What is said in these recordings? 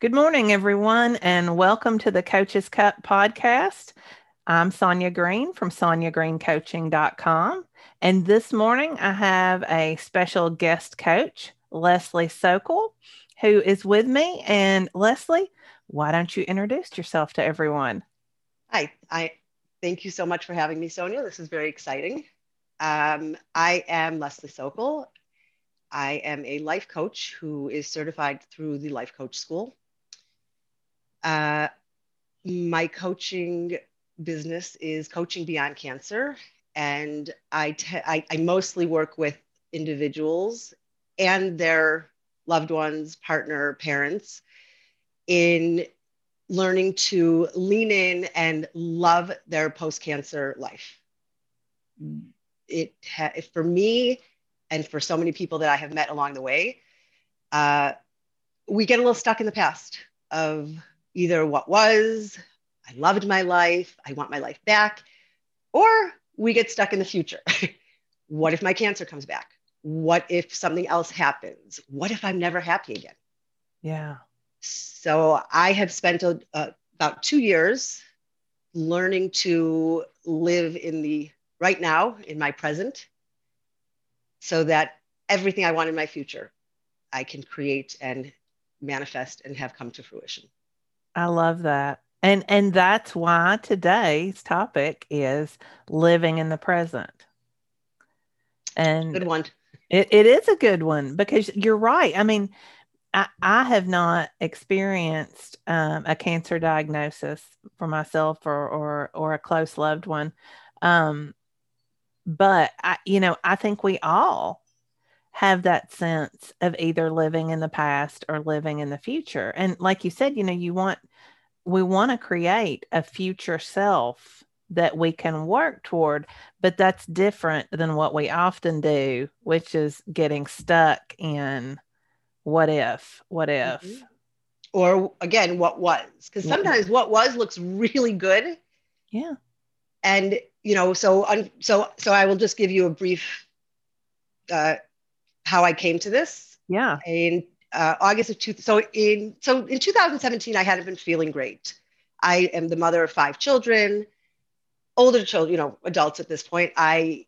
Good morning, everyone, and welcome to the Coaches Cup podcast. I'm Sonya Green from sonyagreencoaching.com. And this morning I have a special guest coach, Leslie Socol, who is with me. And Leslie, why don't you introduce yourself to everyone? Hi, I thank you so much for having me, Sonya. This is very exciting. Um, I am Leslie Socol. I am a life coach who is certified through the Life Coach School. Uh, my coaching business is Coaching Beyond Cancer, and I, te- I, I mostly work with individuals and their loved ones, partner, parents in learning to lean in and love their post cancer life. It ha- for me and for so many people that I have met along the way, uh, we get a little stuck in the past of either what was, I loved my life, I want my life back, or we get stuck in the future. what if my cancer comes back? What if something else happens? What if I'm never happy again? Yeah. So I have spent a, a, about two years learning to live in the right now, in my present, so that everything I want in my future, I can create and manifest and have come to fruition. I love that. And and that's why today's topic is living in the present. And good one. It, it is a good one because you're right. I mean, I, I have not experienced um, a cancer diagnosis for myself or or or a close loved one. Um, but I, you know, I think we all have that sense of either living in the past or living in the future. And like you said, you know, you want, we want to create a future self that we can work toward, but that's different than what we often do, which is getting stuck in what if, what if. Mm-hmm. Or again, what was? Because sometimes what was looks really good. Yeah. And you know, so so so I will just give you a brief uh, how I came to this. Yeah. In uh, August of two, so in so in 2017, I hadn't been feeling great. I am the mother of five children, older children, you know, adults at this point. I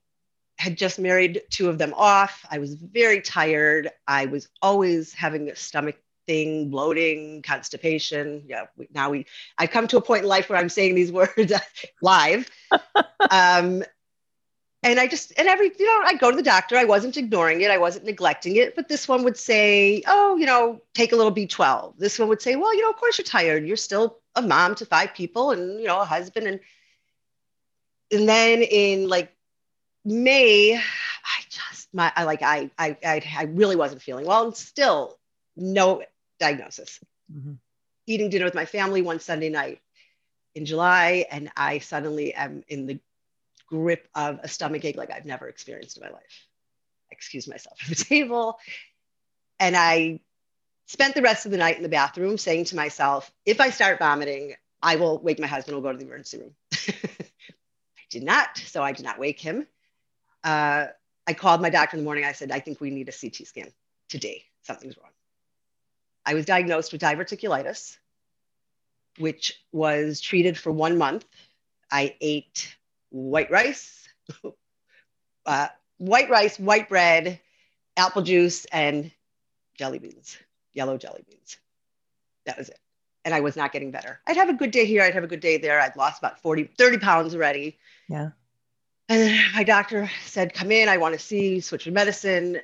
had just married two of them off. I was very tired. I was always having a stomach thing, bloating, constipation. Yeah, we, now we, I've come to a point in life where I'm saying these words live. um, and I just, and every, you know, I go to the doctor. I wasn't ignoring it. I wasn't neglecting it. But this one would say, oh, you know, take a little B12. This one would say, well, you know, of course you're tired. You're still a mom to five people and, you know, a husband. And, and then in like May, I just, my, I like, I, I, I, I really wasn't feeling well and still no diagnosis. Mm-hmm. Eating dinner with my family one Sunday night in July, and I suddenly am in the grip of a stomach ache like I've never experienced in my life. I excuse myself at the table. And I spent the rest of the night in the bathroom saying to myself, if I start vomiting, I will wake my husband, we'll go to the emergency room. I did not, so I did not wake him. Uh, I called my doctor in the morning. I said, I think we need a CT scan today. Something's wrong. I was diagnosed with diverticulitis, which was treated for one month. I ate white rice, uh, white rice, white bread, apple juice, and jelly beans, yellow jelly beans. That was it. And I was not getting better. I'd have a good day here. I'd have a good day there. I'd lost about 40, 30 pounds already. Yeah. And my doctor said, come in. I want to see, switch your medicine.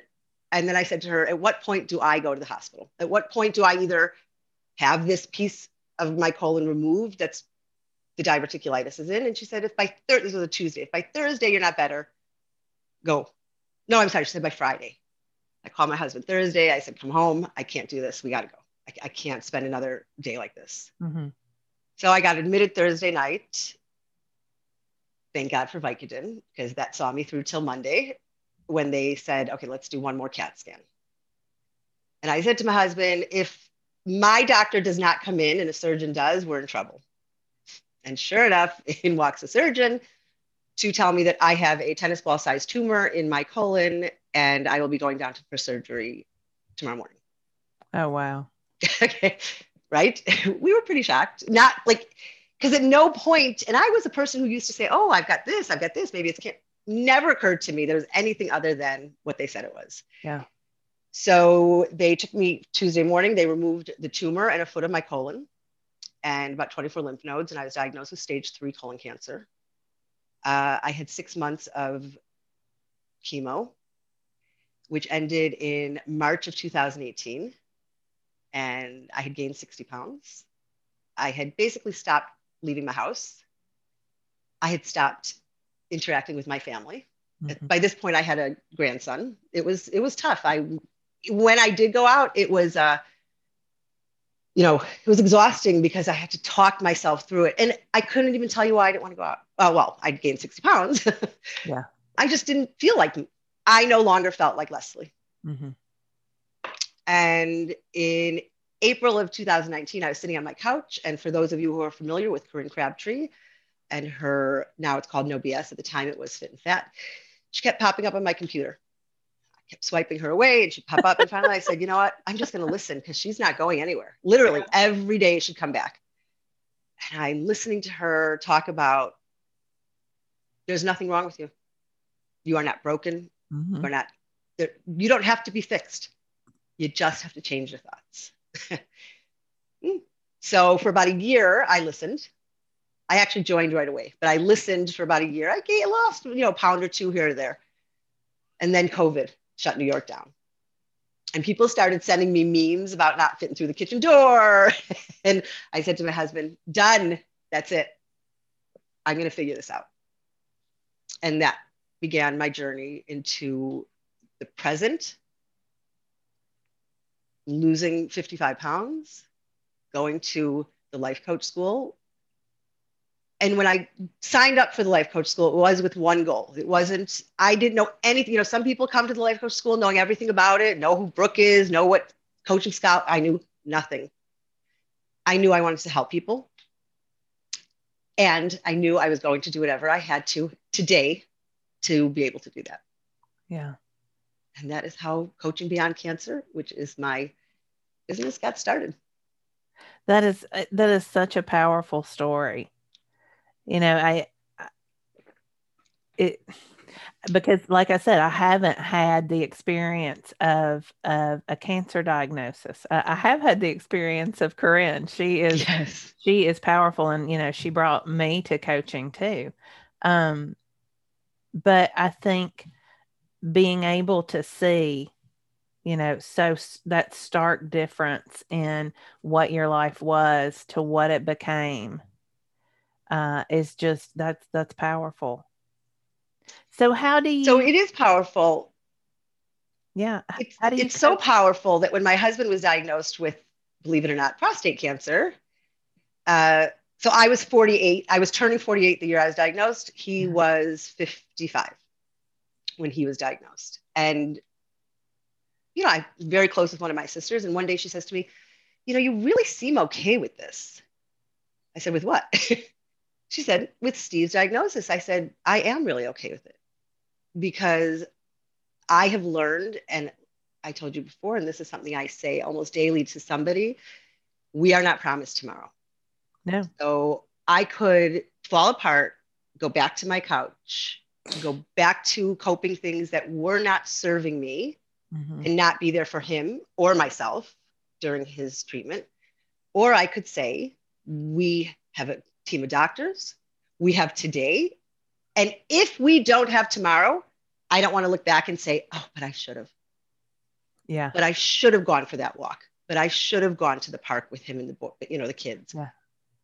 And then I said to her, at what point do I go to the hospital? At what point do I either have this piece of my colon removed that's the diverticulitis is in. And she said, if by Thursday, this was a Tuesday, if by Thursday you're not better, go. No, I'm sorry. She said by Friday. I called my husband Thursday. I said, come home. I can't do this. We got to go. I, I, can't spend another day like this. Mm-hmm. So I got admitted Thursday night. Thank God for Vicodin because that saw me through till Monday when they said, okay, let's do one more CAT scan. And I said to my husband, if my doctor does not come in and a surgeon does, we're in trouble. And sure enough, in walks a surgeon to tell me that I have a tennis ball sized tumor in my colon and I will be going down to, for surgery tomorrow morning. Oh, wow. okay. right? we were pretty shocked. Not like, because at no point, and I was a person who used to say, oh, I've got this, I've got this, maybe it's can't. Never occurred to me there was anything other than what they said it was. Yeah. So they took me Tuesday morning, they removed the tumor and a foot of my colon and about 24 lymph nodes, and I was diagnosed with stage three colon cancer. Uh, I had six months of chemo, which ended in March of 2018. And I had gained 60 pounds. I had basically stopped leaving my house. I had stopped interacting with my family. Mm-hmm. By this point, I had a grandson. It was it was tough. I when I did go out, it was uh, you know, it was exhausting because I had to talk myself through it. And I couldn't even tell you why I didn't want to go out. Oh, well, I'd gained 60 pounds. yeah. I just didn't feel like me. I no longer felt like Leslie. Mm-hmm. And in April of 2019, I was sitting on my couch. And for those of you who are familiar with Corinne Crabtree and her, now it's called No BS, at the time it was Phit-N-Phat, she kept popping up on my computer kept swiping her away and she'd pop up. And finally I said, you know what? I'm just going to listen because she's not going anywhere. Literally every day she'd come back. And I'm listening to her talk about there's nothing wrong with you. You are not broken. Mm-hmm. You are not, you don't have to be fixed. You just have to change your thoughts. Hmm. so for about a year, I listened. I actually joined right away, but I listened for about a year. I lost, you know, a pound or two here or there. And then COVID shut New York down. And people started sending me memes about not fitting through the kitchen door. and I said to my husband, done. That's it. I'm going to figure this out. And that began my journey into the present, losing 55 pounds, going to the life coach school, and when I signed up for the life coach school, it was with one goal. It wasn't, I didn't know anything. You know, some people come to the life coach school knowing everything about it, know who Brooke is, know what coaching style. I knew nothing. I knew I wanted to help people. And I knew I was going to do whatever I had to today to be able to do that. Yeah. And that is how Coaching Beyond Cancer, which is my business, got started. That is uh, that is such a powerful story you know, I, it, because like I said, I haven't had the experience of of a cancer diagnosis. I, I have had the experience of Corinne. She is yes. she is powerful, and you know she brought me to coaching too. Um, but I think being able to see, you know, so that stark difference in what your life was to what it became uh, is just that's that's powerful. So how do you? So it is powerful. Yeah. It's, it's so powerful that when my husband was diagnosed with, believe it or not, prostate cancer, uh, so I was 48. I was turning 48 the year I was diagnosed. He mm-hmm. was 55 when he was diagnosed. And, you know, I'm very close with one of my sisters. And one day she says to me, You know, you really seem okay with this. I said, With what? She said, with Steve's diagnosis, I said, I am really okay with it because I have learned, and I told you before, and this is something I say almost daily to somebody we are not promised tomorrow. No. So I could fall apart, go back to my couch, go back to coping things that were not serving me mm-hmm. and not be there for him or myself during his treatment. Or I could say, we have a team of doctors. We have today. And if we don't have tomorrow, I don't want to look back and say, oh, but I should have. Yeah. But I should have gone for that walk. But I should have gone to the park with him and the boy, you know the kids. Yeah.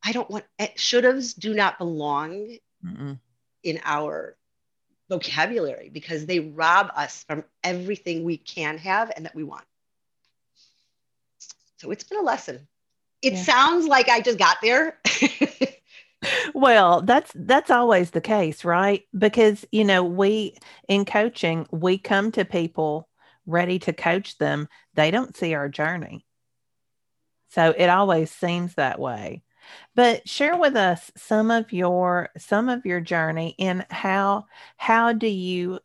I don't want eh, should haves do not belong Mm-mm. in our vocabulary because they rob us from everything we can have and that we want. So it's been a lesson. It yeah. sounds like I just got there. Well that's that's always the case right? Because you know we in coaching we come to people ready to coach them. They don't see our journey. So it always seems that way. But share with us some of your some of your journey and how how do you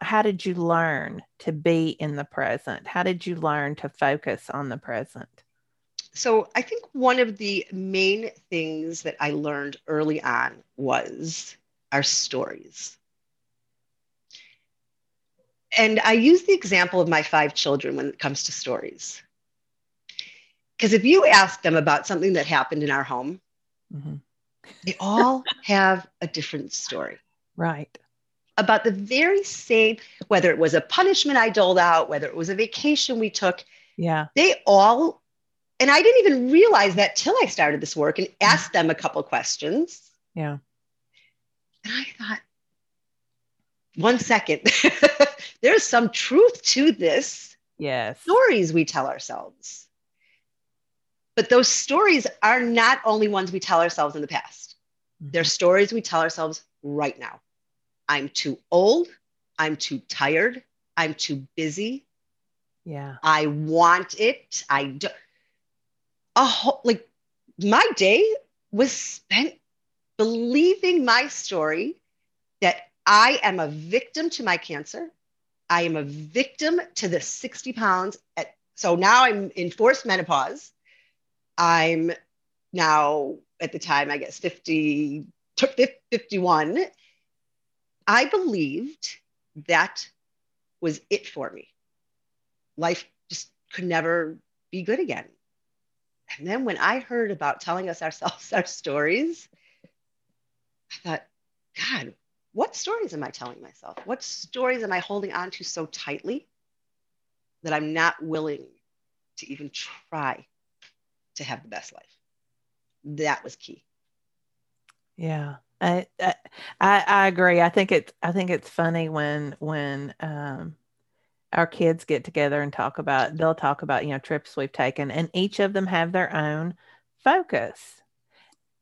how did you learn to be in the present? How did you learn to focus on the present so I think one of the main things that I learned early on was our stories. And I use the example of my five children when it comes to stories. Because if you ask them about something that happened in our home, mm-hmm. they all have a different story. Right. About the very same, whether it was a punishment I doled out, whether it was a vacation we took. Yeah. They all and I didn't even realize that till I started this work and asked them a couple questions. Yeah. And I thought, one second, there's some truth to this. Yes. Stories we tell ourselves. But those stories are not only ones we tell ourselves in the past, mm-hmm. they're stories we tell ourselves right now. I'm too old. I'm too tired. I'm too busy. Yeah. I want it. I don't a whole like my day was spent believing my story that I am a victim to my cancer. I am a victim to the 60 pounds. At, so now I'm in forced menopause. I'm now at the time, I guess 50, 51. I believed that was it for me. Life just could never be good again. And then when I heard about telling us ourselves our stories, I thought, God, what stories am I telling myself? What stories am I holding on to so tightly that I'm not willing to even try to have the best life? That was key. Yeah. I, I I agree. I think it's I think it's funny when when um our kids get together and talk about they'll talk about you know trips we've taken and each of them have their own focus.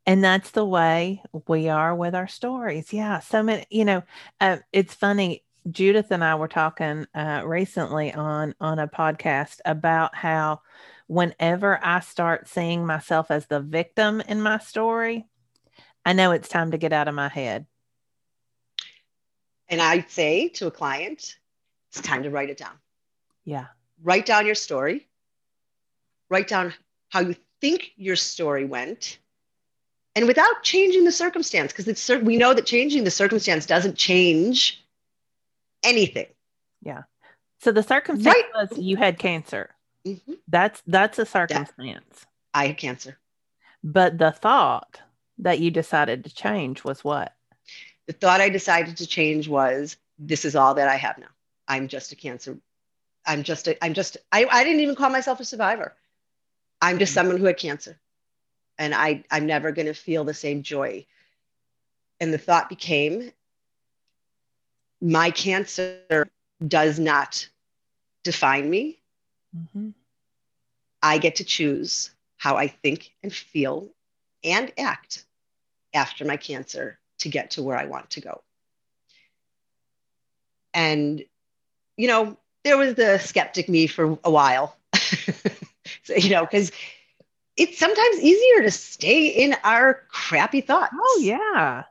And that's the way we are with our stories. Yeah so many you know uh, it's funny judith and i were talking uh, recently on on a podcast about how whenever i start seeing myself as the victim in my story i know it's time to get out of my head. And i say to a client it's time to write it down. Yeah. Write down your story. Write down how you think your story went. And without changing the circumstance, because it's we know that changing the circumstance doesn't change anything. Yeah. So the circumstance right. was you had cancer. Mm-hmm. That's that's a circumstance. I had cancer. But the thought that you decided to change was what? The thought I decided to change was this is all that I have now. I'm just a cancer. I'm just a, I'm just I, I didn't even call myself a survivor. I'm just mm-hmm. someone who had cancer. And I I'm never gonna feel the same joy. And the thought became my cancer does not define me. Mm-hmm. I get to choose how I think and feel and act after my cancer to get to where I want to go. And you know, there was the skeptic me for a while. so, you know, because it's sometimes easier to stay in our crappy thoughts. Oh, yeah.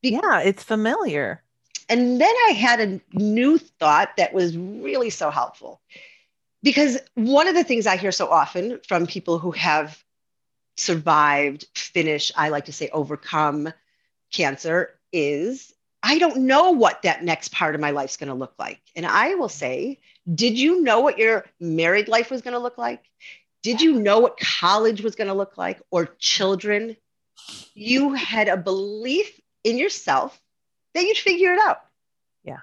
Be- yeah, it's familiar. And then I had a new thought that was really so helpful. Because one of the things I hear so often from people who have survived, finished, I like to say overcome cancer is I don't know what that next part of my life's going to look like. And I will say, did you know what your married life was going to look like? Did you know what college was going to look like or children? You had a belief in yourself that you'd figure it out. Yeah.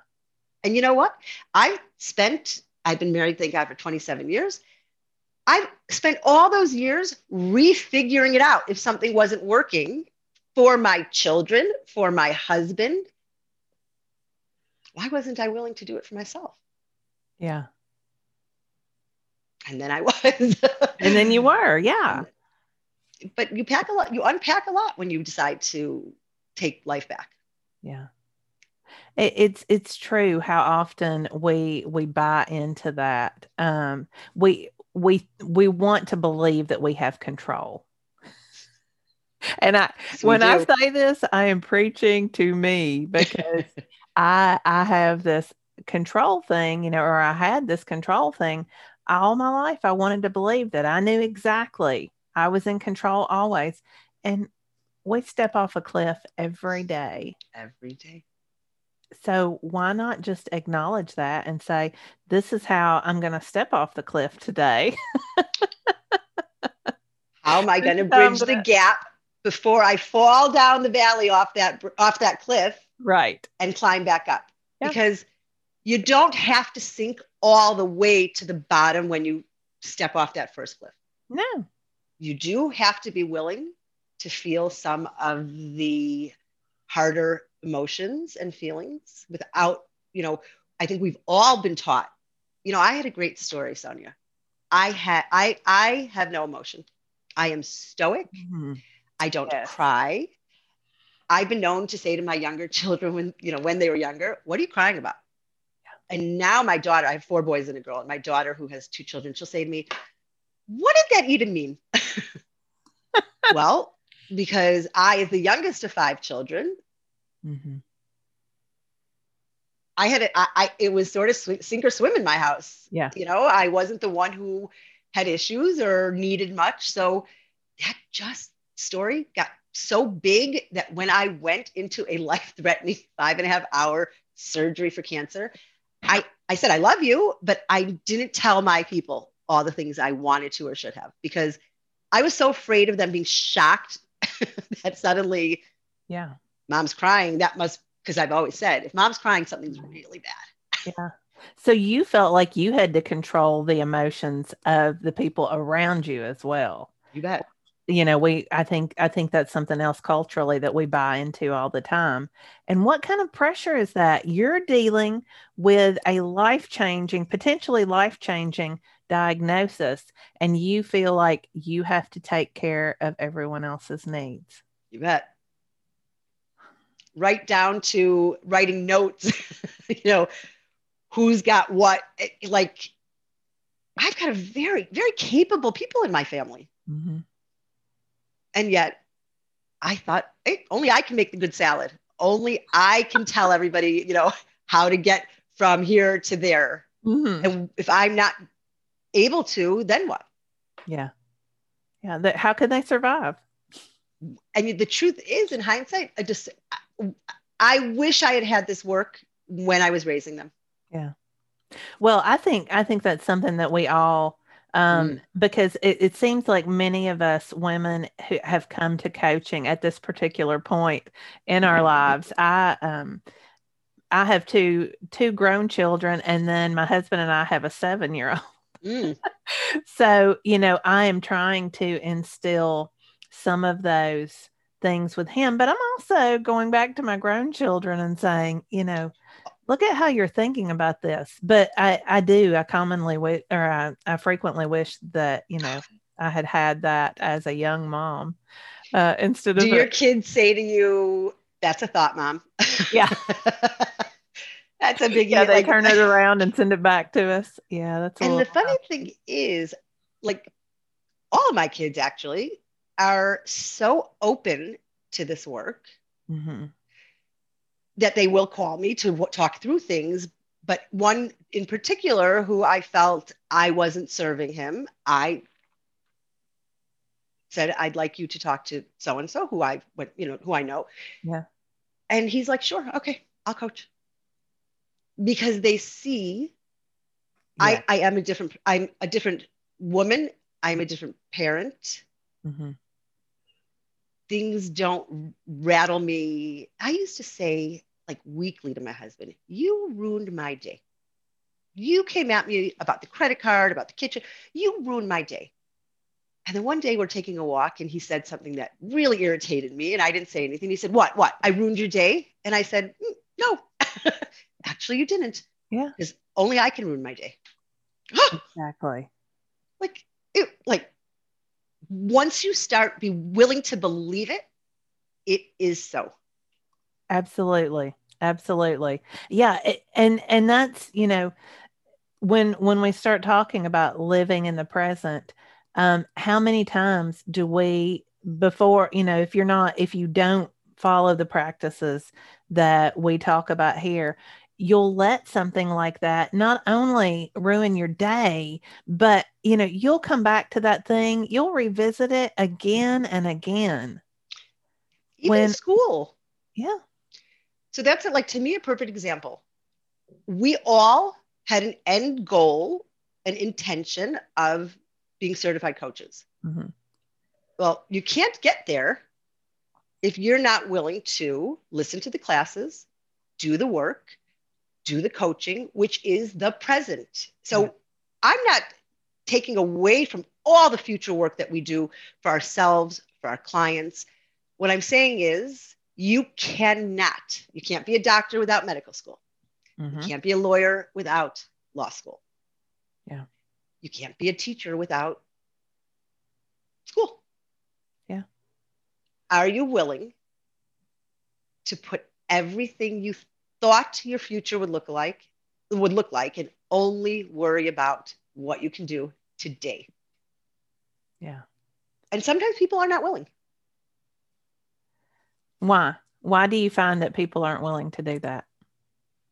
And you know what? I spent, I've been married, thank God, for 27 years. I've spent all those years refiguring it out if something wasn't working for my children, for my husband, why wasn't I willing to do it for myself? Yeah. And then I was. and then you were, yeah. But you pack a lot, you unpack a lot when you decide to take life back. Yeah. It, it's it's true how often we we buy into that. Um we we we want to believe that we have control. And I when I say this, I am preaching to me because I I have this control thing, you know, or I had this control thing. all my life I wanted to believe that I knew exactly. I was in control always. And we step off a cliff every day. Every day. So why not just acknowledge that and say, this is how I'm going to step off the cliff today? how am I going to bridge gonna... the gap before I fall down the valley off that off that cliff? Right. And climb back up. Yeah. Because you don't have to sink all the way to the bottom when you step off that first cliff. No. You do have to be willing to feel some of the harder emotions and feelings without, you know, I think we've all been taught. You know, I had a great story, Sonya. I had I I have no emotion. I am stoic. Mm-hmm. I don't yes. cry. I've been known to say to my younger children when, you know, when they were younger, what are you crying about? And now my daughter, I have four boys and a girl, and my daughter who has two children, she'll say to me, What did that even mean? well, because I, as the youngest of five children, mm-hmm. I had it. I, I, it was sort of sink or swim in my house. Yeah, you know, I wasn't the one who had issues or needed much. So that just story got so big that when I went into a life-threatening five and a half hour surgery for cancer, I I said I love you, but I didn't tell my people all the things I wanted to or should have because I was so afraid of them being shocked that suddenly, yeah, mom's crying. That must, because I've always said, if mom's crying, something's really bad. yeah. So you felt like you had to control the emotions of the people around you as well. You bet. You know, we I think I think that's something else culturally that we buy into all the time. And what kind of pressure is that? You're dealing with a life-changing, potentially life-changing diagnosis and you feel like you have to take care of everyone else's needs. You bet. Right down to writing notes, you know, who's got what. Like, I've got a very, very capable people in my family. Mm-hmm. And yet, I thought, hey, only I can make the good salad. Only I can tell everybody, you know, how to get from here to there. Mm-hmm. And if I'm not able to, then what? Yeah. Yeah. That, how can they survive? And the truth is, in hindsight, I just, I wish I had had this work when I was raising them. Yeah. Well, I think, I think that's something that we all, um, mm. because it, it seems like many of us women who have come to coaching at this particular point in our lives, I, um, I have two two grown children, and then my husband and I have a seven year old. Mm. so, you know, I am trying to instill some of those things with him, but I'm also going back to my grown children and saying, you know, look at how you're thinking about this. But I, I do, I commonly, wish, or I, I frequently wish that, you know, I had had that as a young mom uh, instead of. Do your a, kids say to you, that's a thought, mom? Yeah. That's a big yeah. They like, turn it around and send it back to us. Yeah, that's. and the funny thing is, like, all of my kids actually are so open to this work mm-hmm. That they will call me to w- talk through things. But one in particular, who I felt I wasn't serving him, I said I'd like you to talk to so and so who I, you know, who I know. Yeah. And he's like, sure, okay, I'll coach because they see yeah. I, I am a different I'm a different woman. I'm a different parent. Mm-hmm. Things don't rattle me. I used to say like weekly to my husband, you ruined my day. You came at me about the credit card, about the kitchen. You ruined my day. And then one day we're taking a walk and he said something that really irritated me. And I didn't say anything. He said, What? What? I ruined your day? And I said, mm, No, actually you didn't. Yeah. Because only I can ruin my day. exactly. Like it like once you start be willing to believe it, it is so. Absolutely. Absolutely. Yeah. It, and and that's, you know, when when we start talking about living in the present, um, how many times do we before, you know, if you're not, if you don't follow the practices that we talk about here, you'll let something like that not only ruin your day, but you know, you'll come back to that thing, you'll revisit it again and again. Even when, school. Yeah. So that's like to me a perfect example. We all had an end goal, an intention of being certified coaches. Mm-hmm. Well, you can't get there if you're not willing to listen to the classes, do the work, do the coaching, which is the present. So yeah. I'm not taking away from all the future work that we do for ourselves, for our clients. What I'm saying is, you cannot, you can't be a doctor without medical school. Mm-hmm. You can't be a lawyer without law school. Yeah. You can't be a teacher without school. Yeah. Are you willing to put everything you thought your future would look like would look like and only worry about what you can do today? Yeah. And sometimes people are not willing. Why? Why do you find that people aren't willing to do that?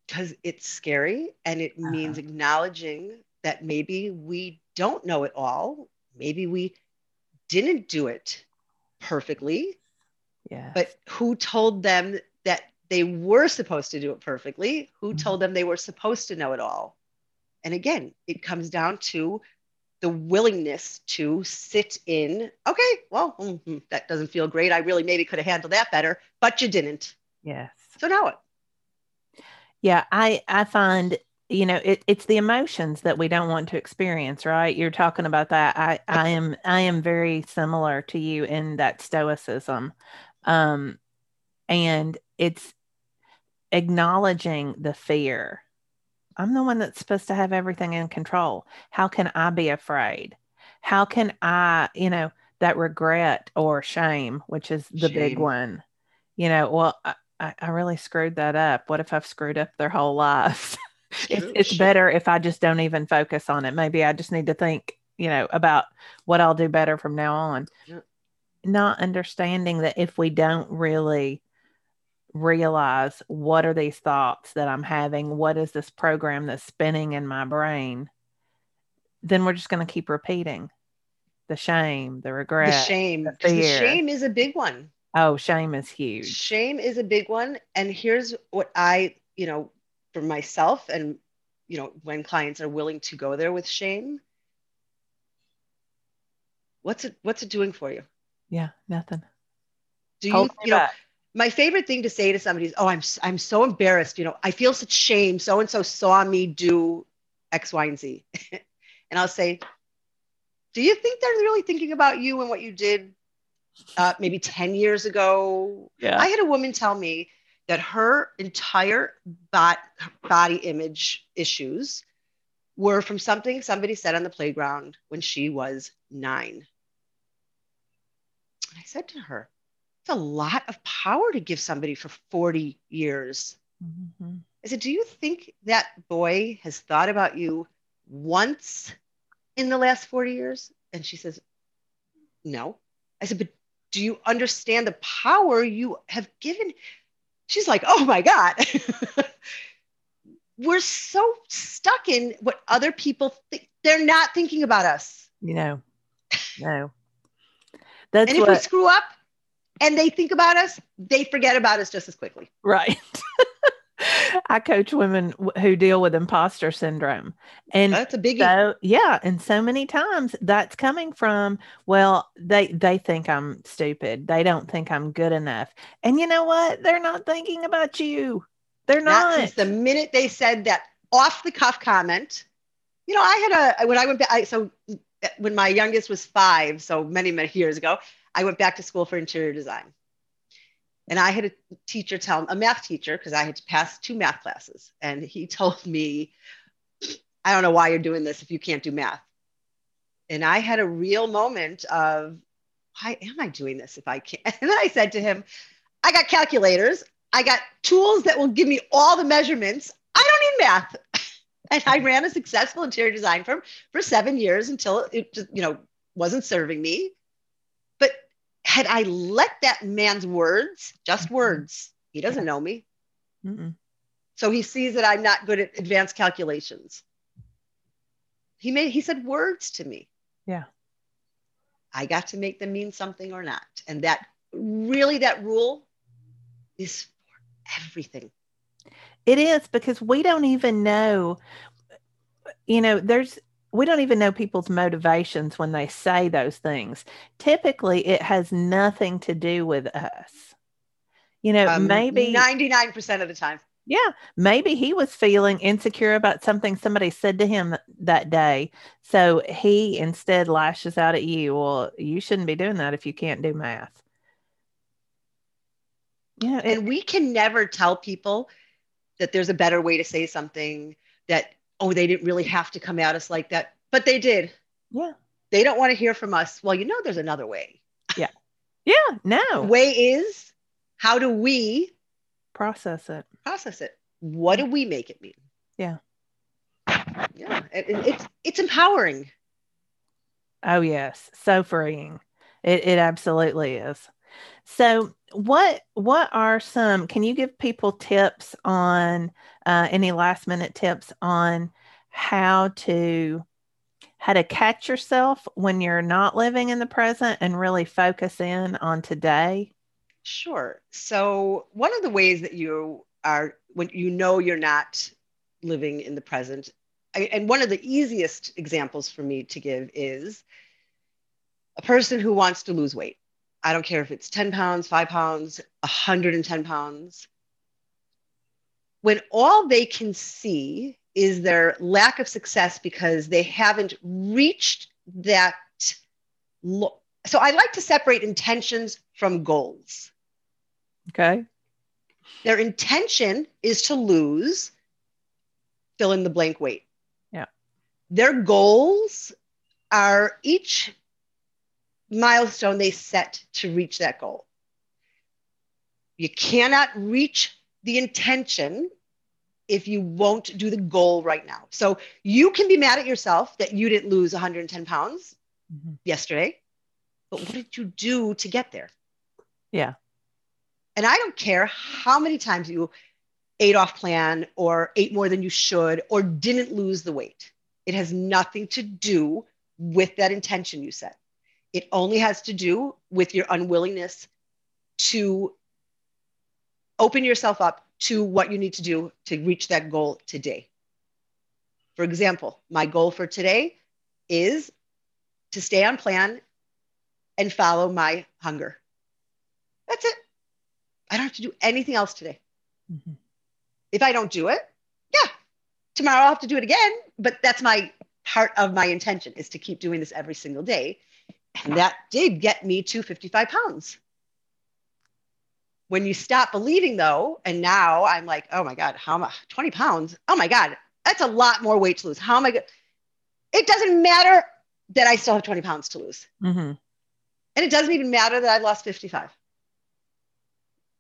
Because it's scary and it uh-huh. means acknowledging that maybe we don't know it all. Maybe we didn't do it perfectly. Yeah. But who told them that they were supposed to do it perfectly? Who mm-hmm. told them they were supposed to know it all? And again, it comes down to the willingness to sit in, okay, well, mm-hmm, that doesn't feel great. I really maybe could have handled that better, but you didn't. Yes. So now what? Yeah, I I find you know it, it's the emotions that we don't want to experience right you're talking about that i i am i am very similar to you in that stoicism um and it's acknowledging the fear i'm the one that's supposed to have everything in control how can i be afraid how can i you know that regret or shame which is the shame. big one you know well I, I really screwed that up what if i've screwed up their whole lives it's, it's better if I just don't even focus on it. Maybe I just need to think, you know, about what I'll do better from now on. Not understanding that if we don't really realize what are these thoughts that I'm having, what is this program that's spinning in my brain, then we're just going to keep repeating the shame, the regret, the shame. The, the shame is a big one. Oh, shame is huge. Shame is a big one. And here's what I, you know, for myself and you know when clients are willing to go there with shame what's it what's it doing for you yeah nothing do you you know my favorite thing to say to somebody is oh i'm i'm so embarrassed you know i feel such shame so and so saw me do x y and z and i'll say do you think they're really thinking about you and what you did uh, maybe 10 years ago yeah. i had a woman tell me that her entire body image issues were from something somebody said on the playground when she was nine. And I said to her, it's a lot of power to give somebody for 40 years. Mm-hmm. I said, Do you think that boy has thought about you once in the last 40 years? And she says, No. I said, But do you understand the power you have given? she's like, oh my God. We're so stuck in what other people think. They're not thinking about us. You know, no. That's and if what... we screw up and they think about us, they forget about us just as quickly. Right. I coach women who deal with imposter syndrome. And that's a big so yeah, and so many times that's coming from well, they they think I'm stupid. They don't think I'm good enough. And you know what? They're not thinking about you. They're not. Since the minute they said that off the cuff comment, you know, I had a when I went back I, so when my youngest was 5, so many many years ago, I went back to school for interior design. And I had a teacher tell a math teacher because I had to pass two math classes, and he told me, "I don't know why you're doing this if you can't do math." And I had a real moment of, "Why am I doing this if I can't?" And then I said to him, "I got calculators. I got tools that will give me all the measurements. I don't need math." and I ran a successful interior design firm for seven years until it just, you know, wasn't serving me had I let that man's words, just words, he doesn't know me. Mm-mm. So he sees that I'm not good at advanced calculations. He made he said words to me. Yeah. I got to make them mean something or not. And that really that rule is for everything. It is because we don't even know, you know, there's, we don't even know people's motivations when they say those things. Typically, it has nothing to do with us. You know, um, maybe 99% of the time. Yeah, maybe he was feeling insecure about something somebody said to him that day. So he instead lashes out at you. Well, you shouldn't be doing that if you can't do math. Yeah. And we can never tell people that there's a better way to say something that, oh, they didn't really have to come at us like that, but they did. Yeah. They don't want to hear from us. Well, you know, there's another way. Yeah. Yeah. No. Way is how do we process it? Process it. What do we make it mean? Yeah. Yeah. It, it's, it's empowering. Oh, yes. So freeing. It, it absolutely is. So, what what are some? Can you give people tips on uh, any last minute tips on how to how to catch yourself when you're not living in the present and really focus in on today? Sure. So, one of the ways that you are when you know you're not living in the present, and one of the easiest examples for me to give is a person who wants to lose weight I don't care if it's 10 pounds, five pounds, 110 pounds. When all they can see is their lack of success because they haven't reached that. Lo- so I like to separate intentions from goals. Okay. Their intention is to lose, fill in the blank weight. Yeah. Their goals are each milestone they set to reach that goal. You cannot reach the intention if you won't do the goal right now. So you can be mad at yourself that you didn't lose 110 pounds mm-hmm. yesterday, but what did you do to get there? Yeah. And I don't care how many times you ate off plan or ate more than you should or didn't lose the weight. It has nothing to do with that intention you set. It only has to do with your unwillingness to open yourself up to what you need to do to reach that goal today. For example, my goal for today is to stay on plan and follow my hunger. That's it. I don't have to do anything else today. Mm-hmm. If I don't do it, yeah, tomorrow I'll have to do it again. But that's my part of my intention is to keep doing this every single day. And that did get me to 55 pounds. When you stop believing, though, and now I'm like, oh my God, how much? 20 pounds? Oh my God, that's a lot more weight to lose. How am I going It doesn't matter that I still have 20 pounds to lose. Mm-hmm. And it doesn't even matter that I lost 55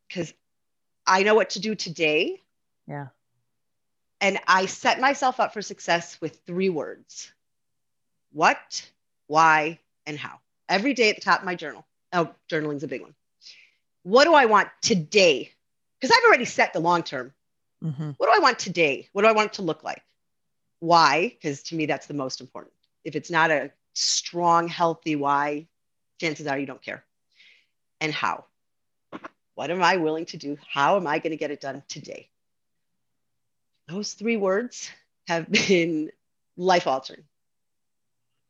because I know what to do today. Yeah. And I set myself up for success with three words what, why, and how every day at the top of my journal. Oh, journaling's a big one. What do I want today? Because I've already set the long term. Mm-hmm. What do I want today? What do I want it to look like? Why? Because to me, that's the most important. If it's not a strong, healthy why, chances are you don't care. And how? What am I willing to do? How am I going to get it done today? Those three words have been life altering.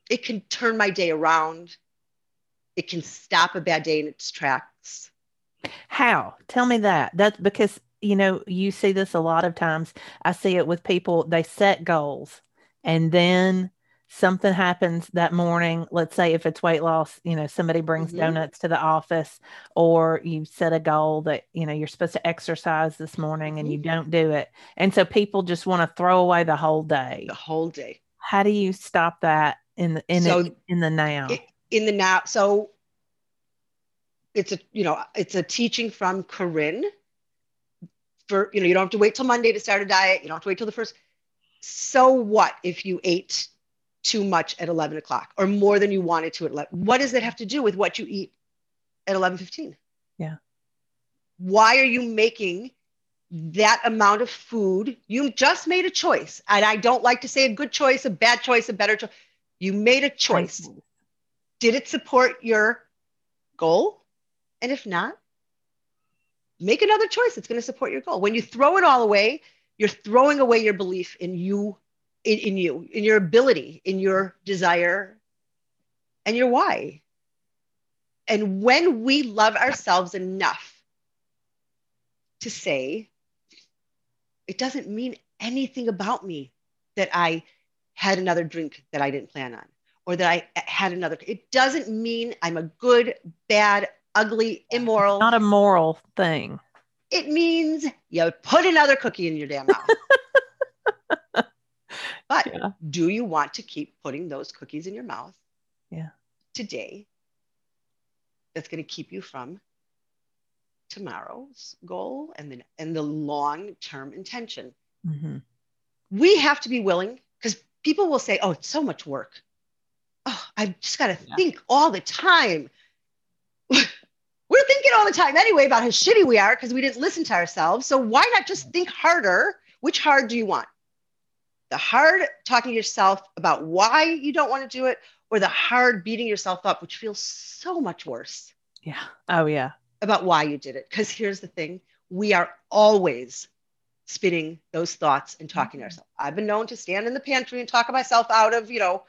It can turn my day around it can stop a bad day in its tracks. How? Tell me that. That's because, you know, you see this a lot of times. I see it with people, they set goals and then something happens that morning. Let's say if it's weight loss, you know, somebody brings mm-hmm. donuts to the office or you set a goal that, you know, you're supposed to exercise this morning mm-hmm. and you don't do it. And so people just want to throw away the whole day. The whole day. How do you stop that in the in, so in the now? It, in the now so it's a you know it's a teaching from corinne. For you know you don't have to wait till monday to start a diet. You don't have to wait till the first. So what if you ate too much at 11 o'clock or more than you wanted to at 11 what does that have to do with what you eat at 11 15 yeah. Why are you making that amount of food, you just made a choice. And I don't like to say a good choice, a bad choice, a better choice. You made a choice. Did it support your goal? And if not, make another choice. It's going to support your goal. When you throw it all away, you're throwing away your belief in you, in, in you, in your ability, in your desire, and your why. And when we love ourselves enough to say, it doesn't mean anything about me that I had another drink that I didn't plan on or that I had another. It doesn't mean I'm a good, bad, ugly, immoral. It's not a moral thing. It means you put another cookie in your damn mouth. but yeah. do you want to keep putting those cookies in your mouth? Yeah. Today, that's going to keep you from tomorrow's goal and the and the long term intention. Mm-hmm. We have to be willing because people will say, "Oh, it's so much work. I've just got to yeah. think all the time." We're thinking all the time anyway about how shitty we are because we didn't listen to ourselves. So why not just think harder? Which hard do you want? The hard talking to yourself about why you don't want to do it, or the hard beating yourself up, which feels so much worse. Yeah. Oh, yeah about why you did it. Because here's the thing we are always spinning those thoughts and talking mm-hmm. to ourselves. I've been known to stand in the pantry and talk myself out of, you know,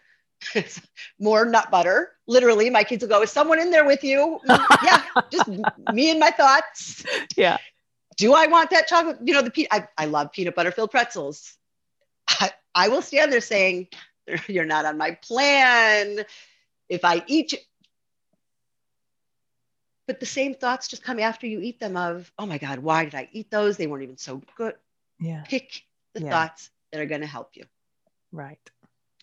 more nut butter. Literally, my kids will go, Is someone in there with you? Mm, yeah, just me and my thoughts. Yeah. Do I want that chocolate? You know, the pe- I, I love peanut butter filled pretzels. I, I will stand there saying, You're not on my plan. If I eat but the same thoughts just come after you eat them of oh my god why did i eat those they weren't even so good yeah pick the yeah. thoughts that are going to help you right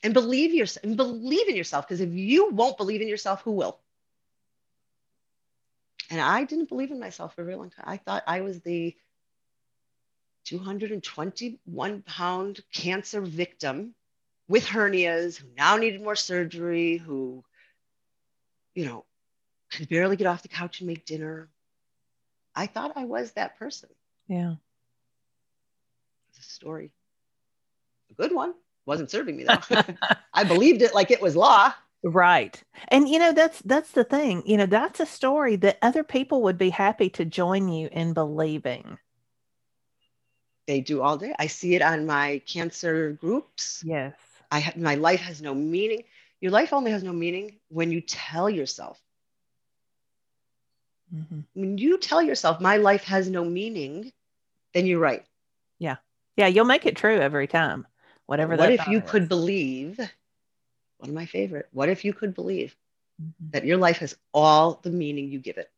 and believe yourself and believe in yourself because if you won't believe in yourself who will and i didn't believe in myself for a very long time i thought i was the 221 pound cancer victim with hernias who now needed more surgery who you know could barely get off the couch and make dinner. I thought I was that person. Yeah. It's a story. A good one. Wasn't serving me though. I believed it like it was law. Right. And you know that's that's the thing. You know, that's a story that other people would be happy to join you in believing. They do all day. I see it on my cancer groups. Yes. I have my life has no meaning. Your life only has no meaning when you tell yourself Mm-hmm. When you tell yourself my life has no meaning, then you're right. Yeah. Yeah. You'll make it true every time. Whatever What if you is. could believe? One of my favorite. What if you could believe mm-hmm. that your life has all the meaning you give it?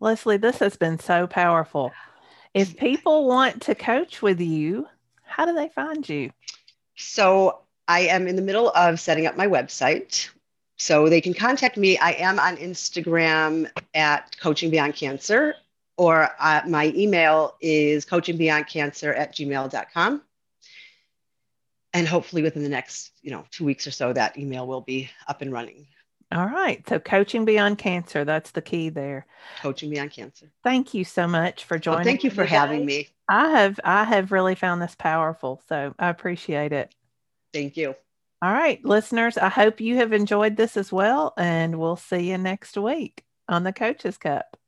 Leslie, this has been so powerful. If people want to coach with you, how do they find you? So I am in the middle of setting up my website, so they can contact me. I am on Instagram at Coaching Beyond Cancer, or uh, my email is coachingbeyondcancer at gmail.com. And hopefully within the next, you know, two weeks or so, that email will be up and running. All right. So coaching beyond cancer, that's the key there. Coaching beyond cancer. Thank you so much for joining. Well, thank you for today. having me. I have I have really found this powerful. So I appreciate it. Thank you. All right, listeners, I hope you have enjoyed this as well, and we'll see you next week on the Coaches Cup.